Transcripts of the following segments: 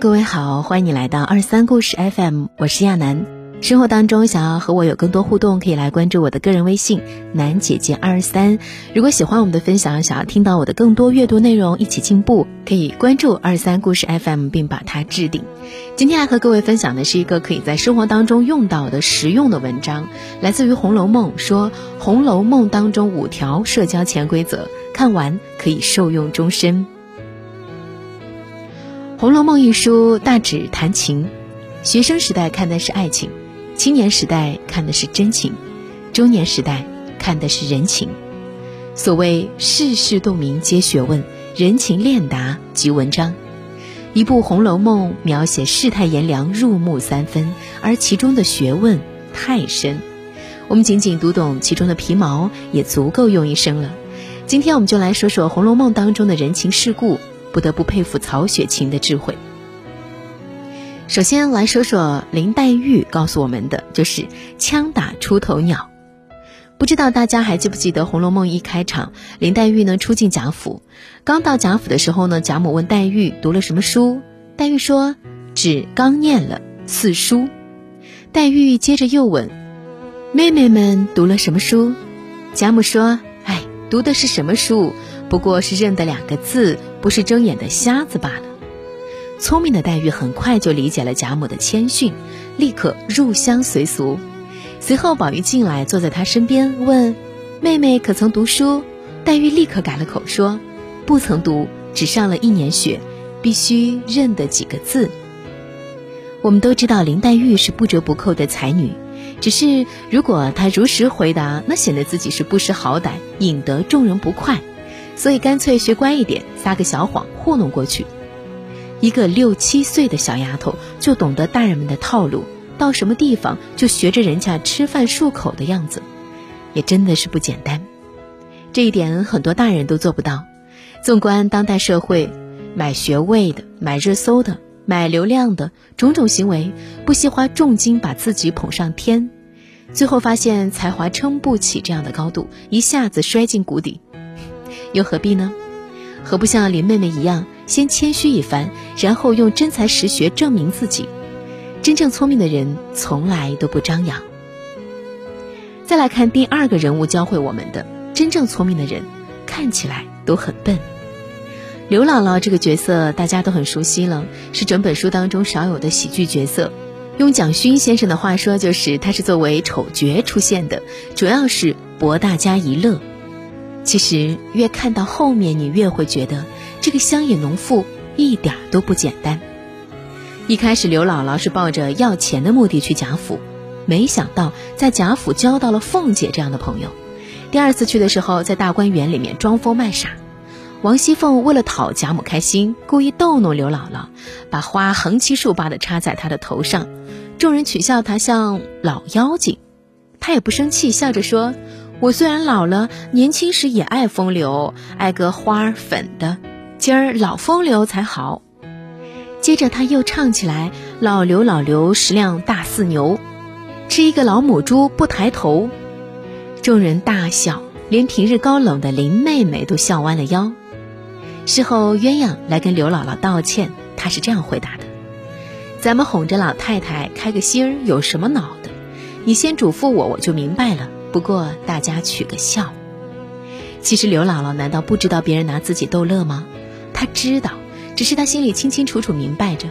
各位好，欢迎你来到二三故事 FM，我是亚楠。生活当中想要和我有更多互动，可以来关注我的个人微信楠姐姐二三。如果喜欢我们的分享，想要听到我的更多阅读内容，一起进步，可以关注二三故事 FM，并把它置顶。今天来和各位分享的是一个可以在生活当中用到的实用的文章，来自于《红楼梦》，说《红楼梦》当中五条社交潜规则，看完可以受用终身。《红楼梦》一书大指谈情，学生时代看的是爱情。青年时代看的是真情，中年时代看的是人情。所谓世事洞明皆学问，人情练达即文章。一部《红楼梦》描写世态炎凉，入木三分，而其中的学问太深。我们仅仅读懂其中的皮毛，也足够用一生了。今天我们就来说说《红楼梦》当中的人情世故，不得不佩服曹雪芹的智慧。首先来说说林黛玉告诉我们的，就是枪打出头鸟。不知道大家还记不记得《红楼梦》一开场，林黛玉呢初进贾府，刚到贾府的时候呢，贾母问黛玉读了什么书，黛玉说只刚念了四书。黛玉接着又问妹妹们读了什么书，贾母说哎，读的是什么书，不过是认得两个字，不是睁眼的瞎子罢了。聪明的黛玉很快就理解了贾母的谦逊，立刻入乡随俗。随后宝玉进来，坐在她身边，问：“妹妹可曾读书？”黛玉立刻改了口，说：“不曾读，只上了一年学，必须认得几个字。”我们都知道林黛玉是不折不扣的才女，只是如果她如实回答，那显得自己是不识好歹，引得众人不快，所以干脆学乖一点，撒个小谎糊弄过去。一个六七岁的小丫头就懂得大人们的套路，到什么地方就学着人家吃饭漱口的样子，也真的是不简单。这一点很多大人都做不到。纵观当代社会，买学位的、买热搜的、买流量的种种行为，不惜花重金把自己捧上天，最后发现才华撑不起这样的高度，一下子摔进谷底，又何必呢？何不像林妹妹一样？先谦虚一番，然后用真才实学证明自己。真正聪明的人从来都不张扬。再来看第二个人物教会我们的：真正聪明的人看起来都很笨。刘姥姥这个角色大家都很熟悉了，是整本书当中少有的喜剧角色。用蒋勋先生的话说，就是他是作为丑角出现的，主要是博大家一乐。其实越看到后面，你越会觉得。这个乡野农妇一点都不简单。一开始，刘姥姥是抱着要钱的目的去贾府，没想到在贾府交到了凤姐这样的朋友。第二次去的时候，在大观园里面装疯卖傻。王熙凤为了讨贾母开心，故意逗弄刘姥姥，把花横七竖八的插在她的头上，众人取笑她像老妖精，她也不生气，笑着说：“我虽然老了，年轻时也爱风流，爱个花儿粉的。”今儿老风流才好。接着他又唱起来：“老刘老刘食量大似牛，吃一个老母猪不抬头。”众人大笑，连平日高冷的林妹妹都笑弯了腰。事后鸳鸯来跟刘姥姥道歉，她是这样回答的：“咱们哄着老太太开个心儿有什么恼的？你先嘱咐我，我就明白了。不过大家取个笑。其实刘姥姥难道不知道别人拿自己逗乐吗？”她知道，只是她心里清清楚楚明白着，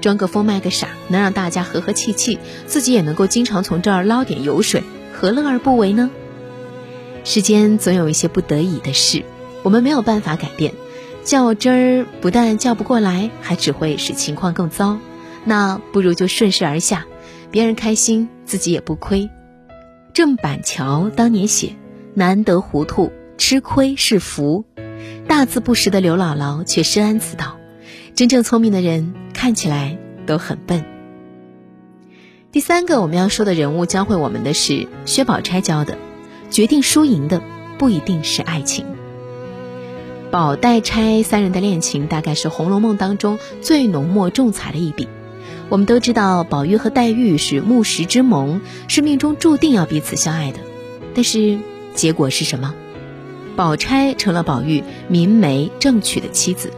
装个疯卖个傻，能让大家和和气气，自己也能够经常从这儿捞点油水，何乐而不为呢？世间总有一些不得已的事，我们没有办法改变，较真儿不但较不过来，还只会使情况更糟。那不如就顺势而下，别人开心，自己也不亏。郑板桥当年写：“难得糊涂，吃亏是福。”大字不识的刘姥姥却深谙此道，真正聪明的人看起来都很笨。第三个我们要说的人物教会我们的是薛宝钗教的：决定输赢的不一定是爱情。宝黛钗三人的恋情大概是《红楼梦》当中最浓墨重彩的一笔。我们都知道宝玉和黛玉是木石之盟，是命中注定要彼此相爱的，但是结果是什么？宝钗成了宝玉明媒正娶的妻子，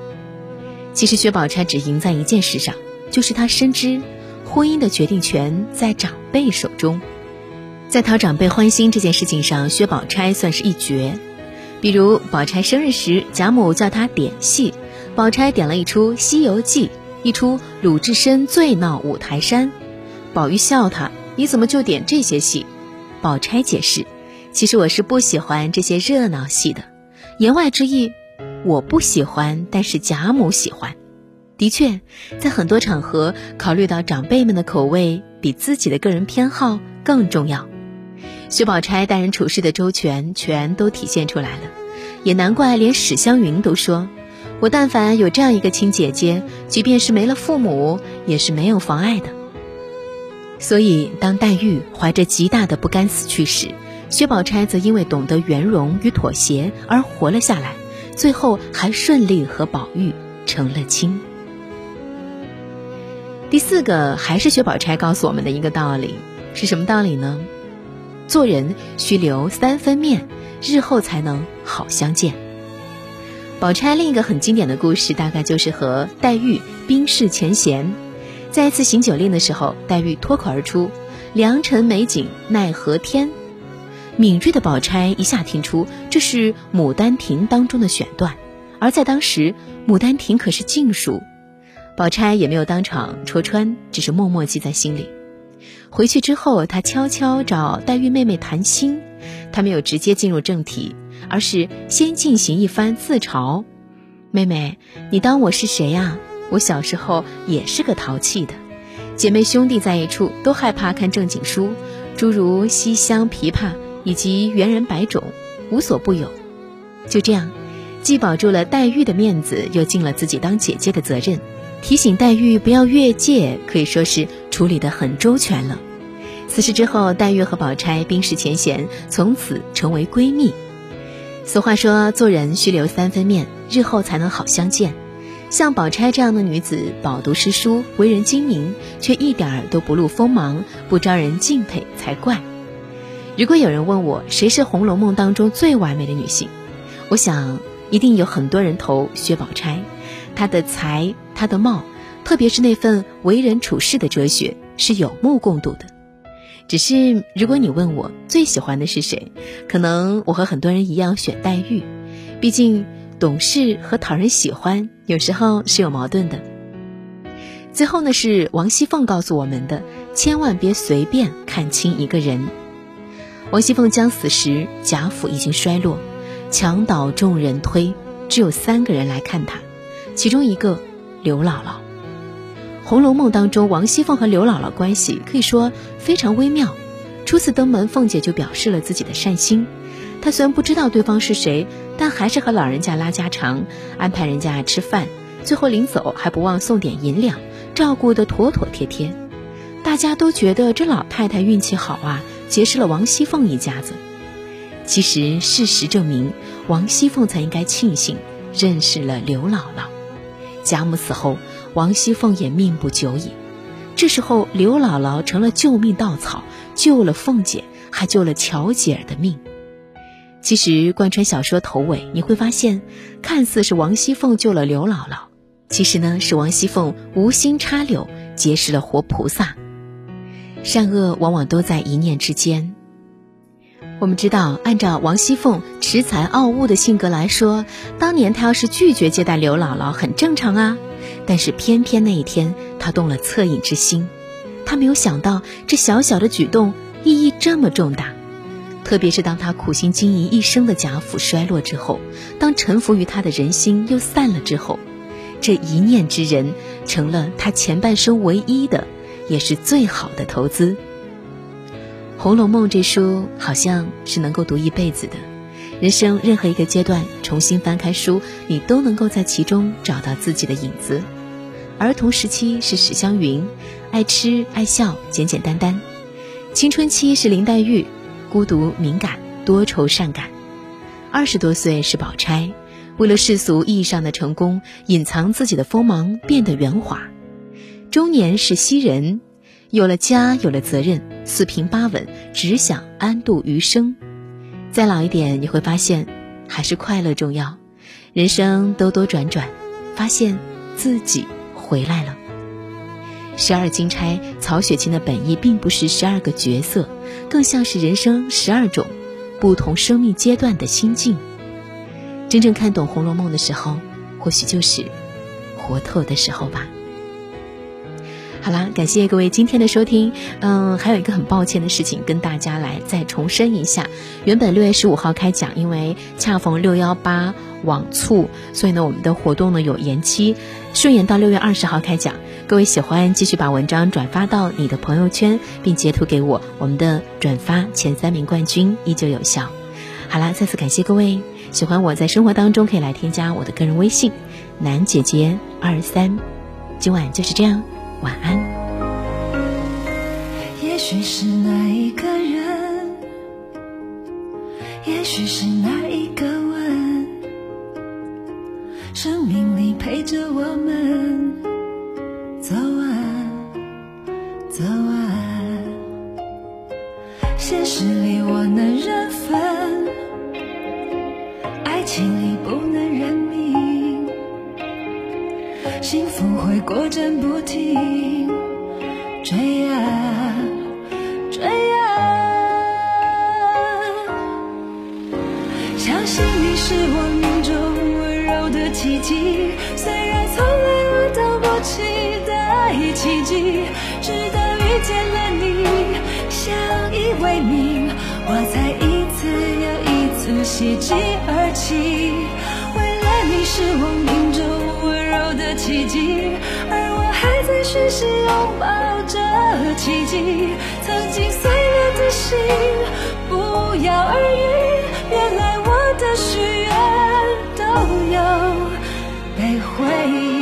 其实薛宝钗只赢在一件事上，就是她深知婚姻的决定权在长辈手中，在讨长辈欢心这件事情上，薛宝钗算是一绝。比如宝钗生日时，贾母叫她点戏，宝钗点了一出《西游记》，一出鲁智深醉闹五台山。宝玉笑他：“你怎么就点这些戏？”宝钗解释：“其实我是不喜欢这些热闹戏的。”言外之意。我不喜欢，但是贾母喜欢。的确，在很多场合，考虑到长辈们的口味，比自己的个人偏好更重要。薛宝钗待人处事的周全，全都体现出来了。也难怪，连史湘云都说：“我但凡有这样一个亲姐姐，即便是没了父母，也是没有妨碍的。”所以，当黛玉怀着极大的不甘死去时，薛宝钗则因为懂得圆融与妥协而活了下来。最后还顺利和宝玉成了亲。第四个还是薛宝钗告诉我们的一个道理，是什么道理呢？做人需留三分面，日后才能好相见。宝钗另一个很经典的故事，大概就是和黛玉冰释前嫌。在一次行酒令的时候，黛玉脱口而出：“良辰美景奈何天。”敏锐的宝钗一下听出这是《牡丹亭》当中的选段，而在当时，《牡丹亭》可是禁书，宝钗也没有当场戳穿，只是默默记在心里。回去之后，他悄悄找黛玉妹妹谈心，她没有直接进入正题，而是先进行一番自嘲：“妹妹，你当我是谁呀？我小时候也是个淘气的，姐妹兄弟在一处都害怕看正经书，诸如西厢、琵琶。”以及猿人百种，无所不有。就这样，既保住了黛玉的面子，又尽了自己当姐姐的责任，提醒黛玉不要越界，可以说是处理得很周全了。此事之后，黛玉和宝钗冰释前嫌，从此成为闺蜜。俗话说，做人须留三分面，日后才能好相见。像宝钗这样的女子，饱读诗书，为人精明，却一点儿都不露锋芒，不招人敬佩才怪。如果有人问我谁是《红楼梦》当中最完美的女性，我想一定有很多人投薛宝钗。她的才，她的貌，特别是那份为人处事的哲学，是有目共睹的。只是如果你问我最喜欢的是谁，可能我和很多人一样选黛玉。毕竟懂事和讨人喜欢有时候是有矛盾的。最后呢，是王熙凤告诉我们的：千万别随便看清一个人。王熙凤将死时，贾府已经衰落，墙倒众人推，只有三个人来看她，其中一个刘姥姥。《红楼梦》当中，王熙凤和刘姥姥关系可以说非常微妙。初次登门，凤姐就表示了自己的善心。她虽然不知道对方是谁，但还是和老人家拉家常，安排人家吃饭，最后临走还不忘送点银两，照顾得妥妥帖帖。大家都觉得这老太太运气好啊。结识了王熙凤一家子，其实事实证明，王熙凤才应该庆幸认识了刘姥姥。贾母死后，王熙凤也命不久矣。这时候，刘姥姥成了救命稻草，救了凤姐，还救了巧姐儿的命。其实，贯穿小说头尾，你会发现，看似是王熙凤救了刘姥姥，其实呢，是王熙凤无心插柳，结识了活菩萨。善恶往往都在一念之间。我们知道，按照王熙凤恃才傲物的性格来说，当年她要是拒绝接待刘姥姥，很正常啊。但是偏偏那一天，他动了恻隐之心。他没有想到，这小小的举动意义这么重大。特别是当他苦心经营一生的贾府衰落之后，当臣服于他的人心又散了之后，这一念之人，成了他前半生唯一的。也是最好的投资。《红楼梦》这书好像是能够读一辈子的，人生任何一个阶段重新翻开书，你都能够在其中找到自己的影子。儿童时期是史湘云，爱吃爱笑，简简单单；青春期是林黛玉，孤独敏感，多愁善感；二十多岁是宝钗，为了世俗意义上的成功，隐藏自己的锋芒，变得圆滑。中年是袭人，有了家，有了责任，四平八稳，只想安度余生。再老一点，你会发现，还是快乐重要。人生兜兜转转，发现自己回来了。十二金钗，曹雪芹的本意并不是十二个角色，更像是人生十二种不同生命阶段的心境。真正看懂《红楼梦》的时候，或许就是活透的时候吧。好啦，感谢各位今天的收听。嗯，还有一个很抱歉的事情，跟大家来再重申一下。原本六月十五号开讲，因为恰逢六幺八网促，所以呢，我们的活动呢有延期，顺延到六月二十号开讲。各位喜欢，继续把文章转发到你的朋友圈，并截图给我，我们的转发前三名冠军依旧有效。好啦，再次感谢各位。喜欢我在生活当中可以来添加我的个人微信，南姐姐二三。今晚就是这样。晚安。也许是那一个人，也许是那一个追啊追啊！相信你是我命中温柔的奇迹，虽然从来我都不期待奇迹，直到遇见了你，相依为命，我才一次又一次喜极而泣。为了你是我命中温柔。的奇迹，而我还在学习拥抱奇迹。曾经碎了的心，不药而愈。原来我的许愿都有被回应。